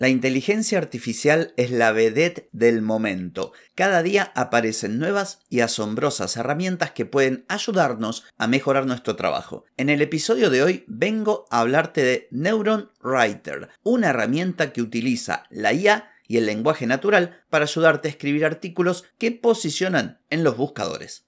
La inteligencia artificial es la vedette del momento. Cada día aparecen nuevas y asombrosas herramientas que pueden ayudarnos a mejorar nuestro trabajo. En el episodio de hoy vengo a hablarte de Neuron Writer, una herramienta que utiliza la IA y el lenguaje natural para ayudarte a escribir artículos que posicionan en los buscadores.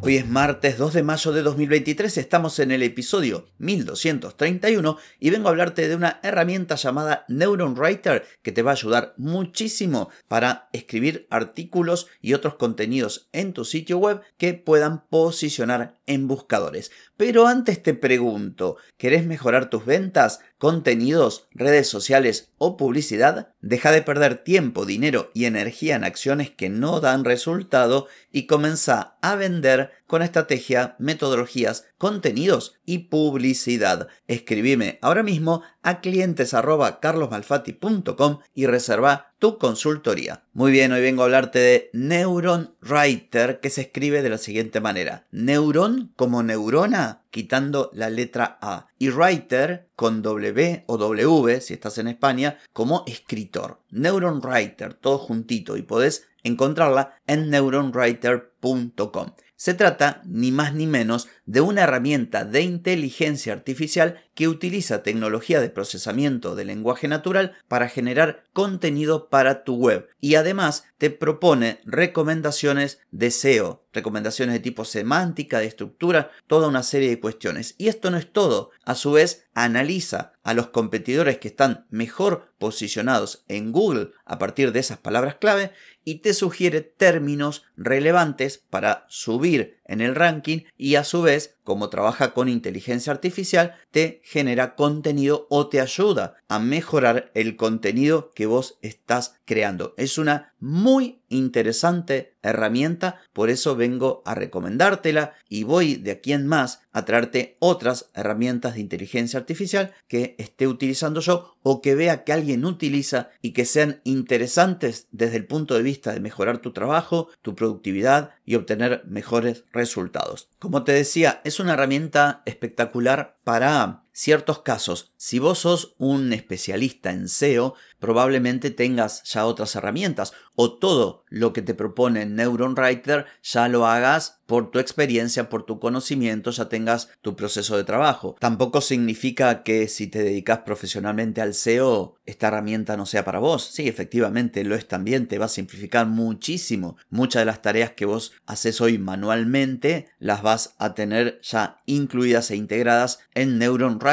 Hoy es martes 2 de mayo de 2023, estamos en el episodio 1231 y vengo a hablarte de una herramienta llamada Neuron Writer que te va a ayudar muchísimo para escribir artículos y otros contenidos en tu sitio web que puedan posicionar en buscadores. Pero antes te pregunto, ¿querés mejorar tus ventas, contenidos, redes sociales o publicidad? Deja de perder tiempo, dinero y energía en acciones que no dan resultado y comienza a vender con estrategia, metodologías, contenidos y publicidad. Escribime ahora mismo a clientes y reserva tu consultoría. Muy bien, hoy vengo a hablarte de Neuron Writer que se escribe de la siguiente manera. Neuron como neurona quitando la letra A y Writer con W o W si estás en España como escritor. Neuron Writer, todo juntito y podés encontrarla en neuronwriter.com. Se trata, ni más ni menos, de una herramienta de inteligencia artificial que utiliza tecnología de procesamiento de lenguaje natural para generar contenido para tu web y además te propone recomendaciones de SEO, recomendaciones de tipo semántica, de estructura, toda una serie de cuestiones. Y esto no es todo, a su vez analiza a los competidores que están mejor posicionados en Google a partir de esas palabras clave y te sugiere términos relevantes para subir fluir en el ranking y a su vez, como trabaja con inteligencia artificial, te genera contenido o te ayuda a mejorar el contenido que vos estás creando. Es una muy interesante herramienta, por eso vengo a recomendártela y voy de aquí en más a traerte otras herramientas de inteligencia artificial que esté utilizando yo o que vea que alguien utiliza y que sean interesantes desde el punto de vista de mejorar tu trabajo, tu productividad y obtener mejores resultados. Como te decía, es una herramienta espectacular para ciertos casos. Si vos sos un especialista en SEO, probablemente tengas ya otras herramientas o todo lo que te propone Neuron Writer ya lo hagas por tu experiencia, por tu conocimiento, ya tengas tu proceso de trabajo. Tampoco significa que si te dedicas profesionalmente al SEO, esta herramienta no sea para vos. Sí, efectivamente lo es también, te va a simplificar muchísimo. Muchas de las tareas que vos haces hoy manualmente las vas a tener ya incluidas e integradas en Neuron Writer.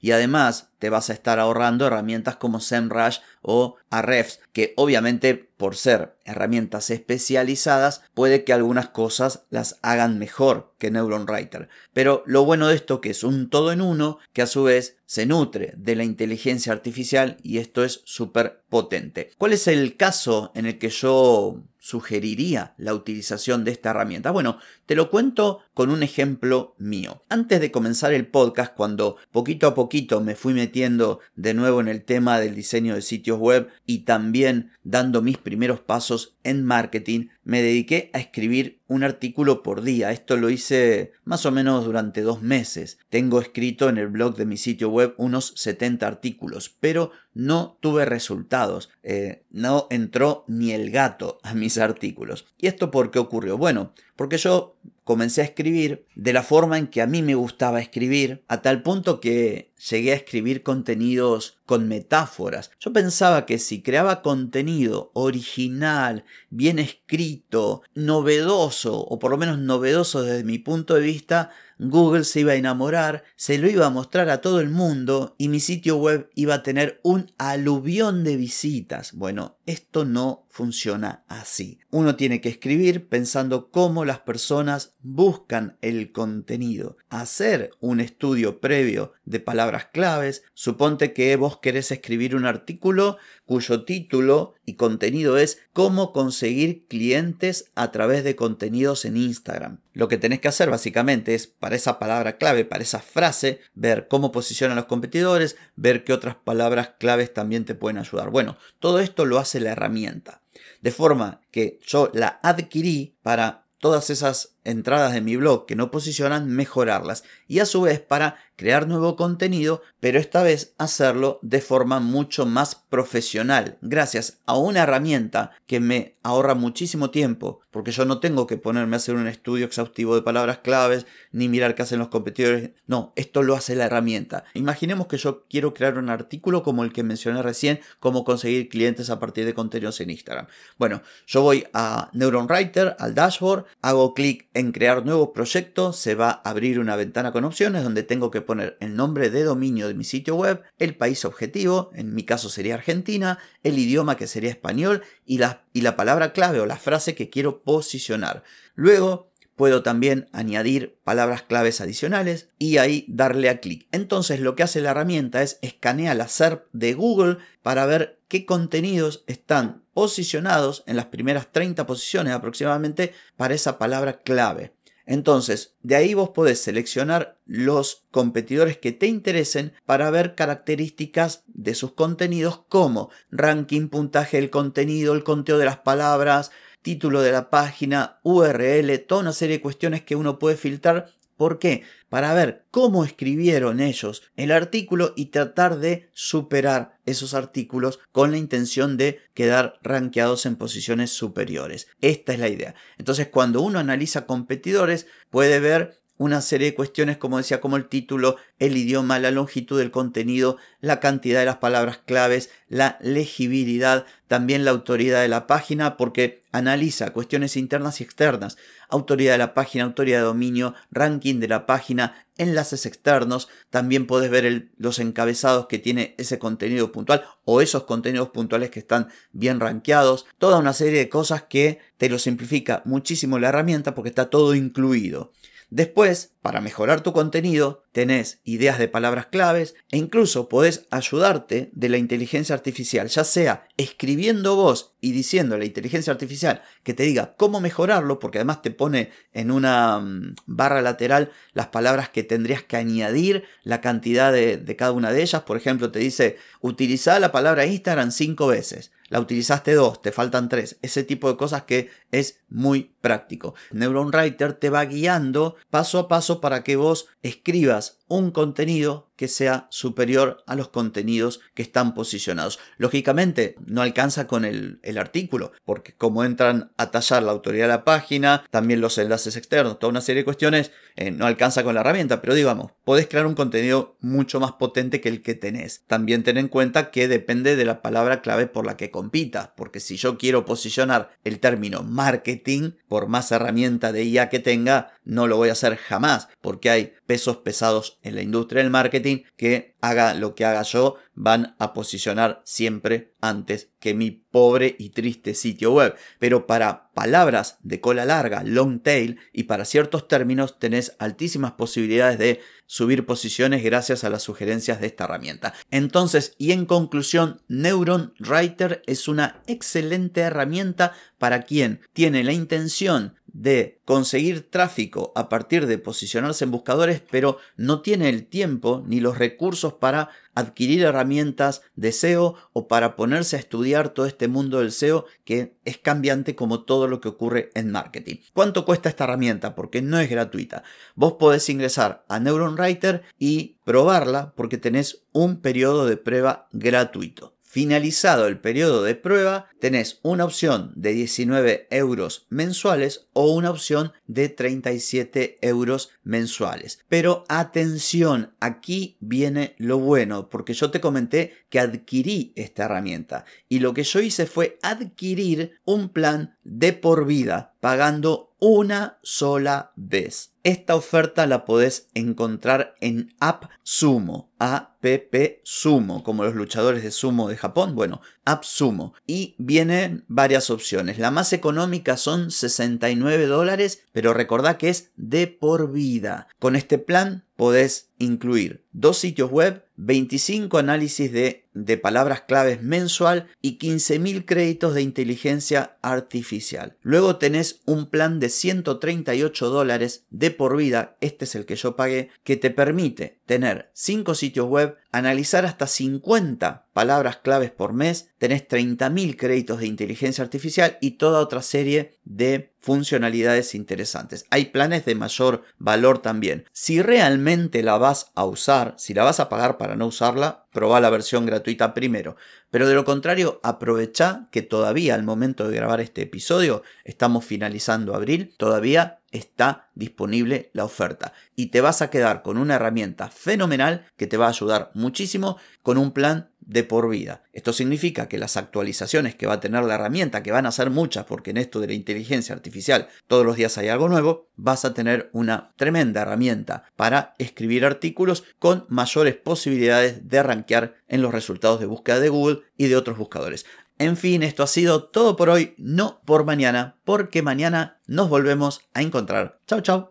Y además te vas a estar ahorrando herramientas como SEMrush o Ahrefs, que obviamente por ser herramientas especializadas puede que algunas cosas las hagan mejor que Neuron Writer. Pero lo bueno de esto que es un todo en uno que a su vez se nutre de la inteligencia artificial y esto es súper potente. ¿Cuál es el caso en el que yo sugeriría la utilización de esta herramienta? Bueno, te lo cuento con un ejemplo mío. Antes de comenzar el podcast, cuando poquito a poquito me fui metiendo de nuevo en el tema del diseño de sitios web y también dando mis primeros pasos en marketing, me dediqué a escribir un artículo por día. Esto lo hice más o menos durante dos meses. Tengo escrito en el blog de mi sitio web unos 70 artículos, pero no tuve resultados. Eh, no entró ni el gato a mis artículos. ¿Y esto por qué ocurrió? Bueno, porque yo comencé a escribir de la forma en que a mí me gustaba escribir, a tal punto que llegué a escribir contenidos con metáforas. Yo pensaba que si creaba contenido original, bien escrito, novedoso, o por lo menos novedoso desde mi punto de vista, Google se iba a enamorar, se lo iba a mostrar a todo el mundo y mi sitio web iba a tener un aluvión de visitas. Bueno, esto no funciona así. Uno tiene que escribir pensando cómo las personas buscan el contenido, hacer un estudio previo de palabras claves. Suponte que vos querés escribir un artículo cuyo título y contenido es cómo conseguir clientes a través de contenidos en Instagram. Lo que tenés que hacer básicamente es para esa palabra clave, para esa frase, ver cómo posicionan los competidores, ver qué otras palabras claves también te pueden ayudar. Bueno, todo esto lo hace la herramienta. De forma que yo la adquirí para todas esas entradas de mi blog que no posicionan, mejorarlas. Y a su vez para crear nuevo contenido, pero esta vez hacerlo de forma mucho más profesional, gracias a una herramienta que me ahorra muchísimo tiempo, porque yo no tengo que ponerme a hacer un estudio exhaustivo de palabras claves, ni mirar qué hacen los competidores. No, esto lo hace la herramienta. Imaginemos que yo quiero crear un artículo como el que mencioné recién, cómo conseguir clientes a partir de contenidos en Instagram. Bueno, yo voy a Neuron Writer, al dashboard, hago clic en crear nuevo proyecto se va a abrir una ventana con opciones donde tengo que poner el nombre de dominio de mi sitio web, el país objetivo, en mi caso sería Argentina, el idioma que sería español y la, y la palabra clave o la frase que quiero posicionar. Luego puedo también añadir palabras claves adicionales y ahí darle a clic. Entonces lo que hace la herramienta es escanear la SERP de Google para ver qué contenidos están posicionados en las primeras 30 posiciones aproximadamente para esa palabra clave. Entonces, de ahí vos podés seleccionar los competidores que te interesen para ver características de sus contenidos como ranking, puntaje del contenido, el conteo de las palabras, título de la página, URL, toda una serie de cuestiones que uno puede filtrar ¿Por qué? Para ver cómo escribieron ellos el artículo y tratar de superar esos artículos con la intención de quedar rankeados en posiciones superiores. Esta es la idea. Entonces, cuando uno analiza competidores, puede ver una serie de cuestiones, como decía, como el título, el idioma, la longitud del contenido, la cantidad de las palabras claves, la legibilidad, también la autoridad de la página, porque analiza cuestiones internas y externas, autoridad de la página, autoridad de dominio, ranking de la página, enlaces externos, también podés ver los encabezados que tiene ese contenido puntual o esos contenidos puntuales que están bien rankeados, toda una serie de cosas que te lo simplifica muchísimo la herramienta porque está todo incluido. Después, para mejorar tu contenido, tenés ideas de palabras claves e incluso podés ayudarte de la inteligencia artificial, ya sea escribiendo vos y diciendo a la inteligencia artificial que te diga cómo mejorarlo, porque además te pone en una mm, barra lateral las palabras que tendrías que añadir, la cantidad de, cada una de ellas. Por ejemplo, te dice, utiliza la palabra Instagram cinco veces la utilizaste dos, te faltan tres, ese tipo de cosas que es muy práctico. Neuron Writer te va guiando paso a paso para que vos escribas un contenido que sea superior a los contenidos que están posicionados. Lógicamente, no alcanza con el, artículo, porque como entran a tallar la autoridad de la página, también los enlaces externos, toda una serie de cuestiones, eh, no alcanza con la herramienta, pero digamos, podés crear un contenido mucho más potente que el que tenés. También ten en cuenta que depende de la palabra clave por la que compitas, porque si yo quiero posicionar el término marketing, por más herramienta de IA que tenga, no lo voy a hacer jamás, porque hay pesos pesados en la industria del marketing que haga lo que haga yo, van a posicionar siempre antes que mi pobre y triste sitio web. Pero para palabras de cola larga, long tail, y para ciertos términos tenés altísimas posibilidades de subir posiciones gracias a las sugerencias de esta herramienta. Entonces, y en conclusión, Neuron Writer es una excelente herramienta para quien tiene la intención de conseguir tráfico a partir de posicionarse en buscadores, pero no tiene el tiempo ni los recursos para adquirir herramientas de SEO o para ponerse a estudiar todo este mundo del SEO que es cambiante como todo lo que ocurre en marketing. ¿Cuánto cuesta esta herramienta? Porque no es gratuita. Vos podés ingresar a Neuron Writer y probarla porque tenés un periodo de prueba gratuito. Finalizado el periodo de prueba, tenés una opción de 19 euros mensuales o una opción de 37 euros mensuales. Pero atención, aquí viene lo bueno, porque yo te comenté que adquirí esta herramienta y lo que yo hice fue adquirir un plan de por vida pagando una sola vez. Esta oferta la podés encontrar en AppSumo, a APP Sumo, como los luchadores de sumo de Japón. Bueno, App Sumo. Y vienen varias opciones. La más económica son 69 dólares, pero recordá que es de por vida. Con este plan podés incluir dos sitios web, 25 análisis de, de palabras claves mensual y 15.000 créditos de inteligencia artificial. Luego tenés un plan de 138 dólares de por vida, este es el que yo pagué, que te permite tener 5 sitios web, analizar hasta 50 palabras claves por mes, tenés 30.000 créditos de inteligencia artificial y toda otra serie de funcionalidades interesantes. Hay planes de mayor valor también. Si realmente la vas a usar, si la vas a pagar para no usarla, probá la versión gratuita primero. Pero de lo contrario, aprovecha que todavía al momento de grabar este episodio, estamos finalizando abril, todavía está disponible la oferta y te vas a quedar con una herramienta fenomenal que te va a ayudar muchísimo con un plan de por vida. Esto significa que las actualizaciones que va a tener la herramienta, que van a ser muchas porque en esto de la inteligencia artificial todos los días hay algo nuevo, vas a tener una tremenda herramienta para escribir artículos con mayores posibilidades de rankear en los resultados de búsqueda de Google y de otros buscadores. En fin, esto ha sido todo por hoy, no por mañana, porque mañana nos volvemos a encontrar. Chao, chao.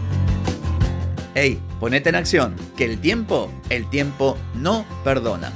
Hey, ponete en acción, que el tiempo, el tiempo no perdona.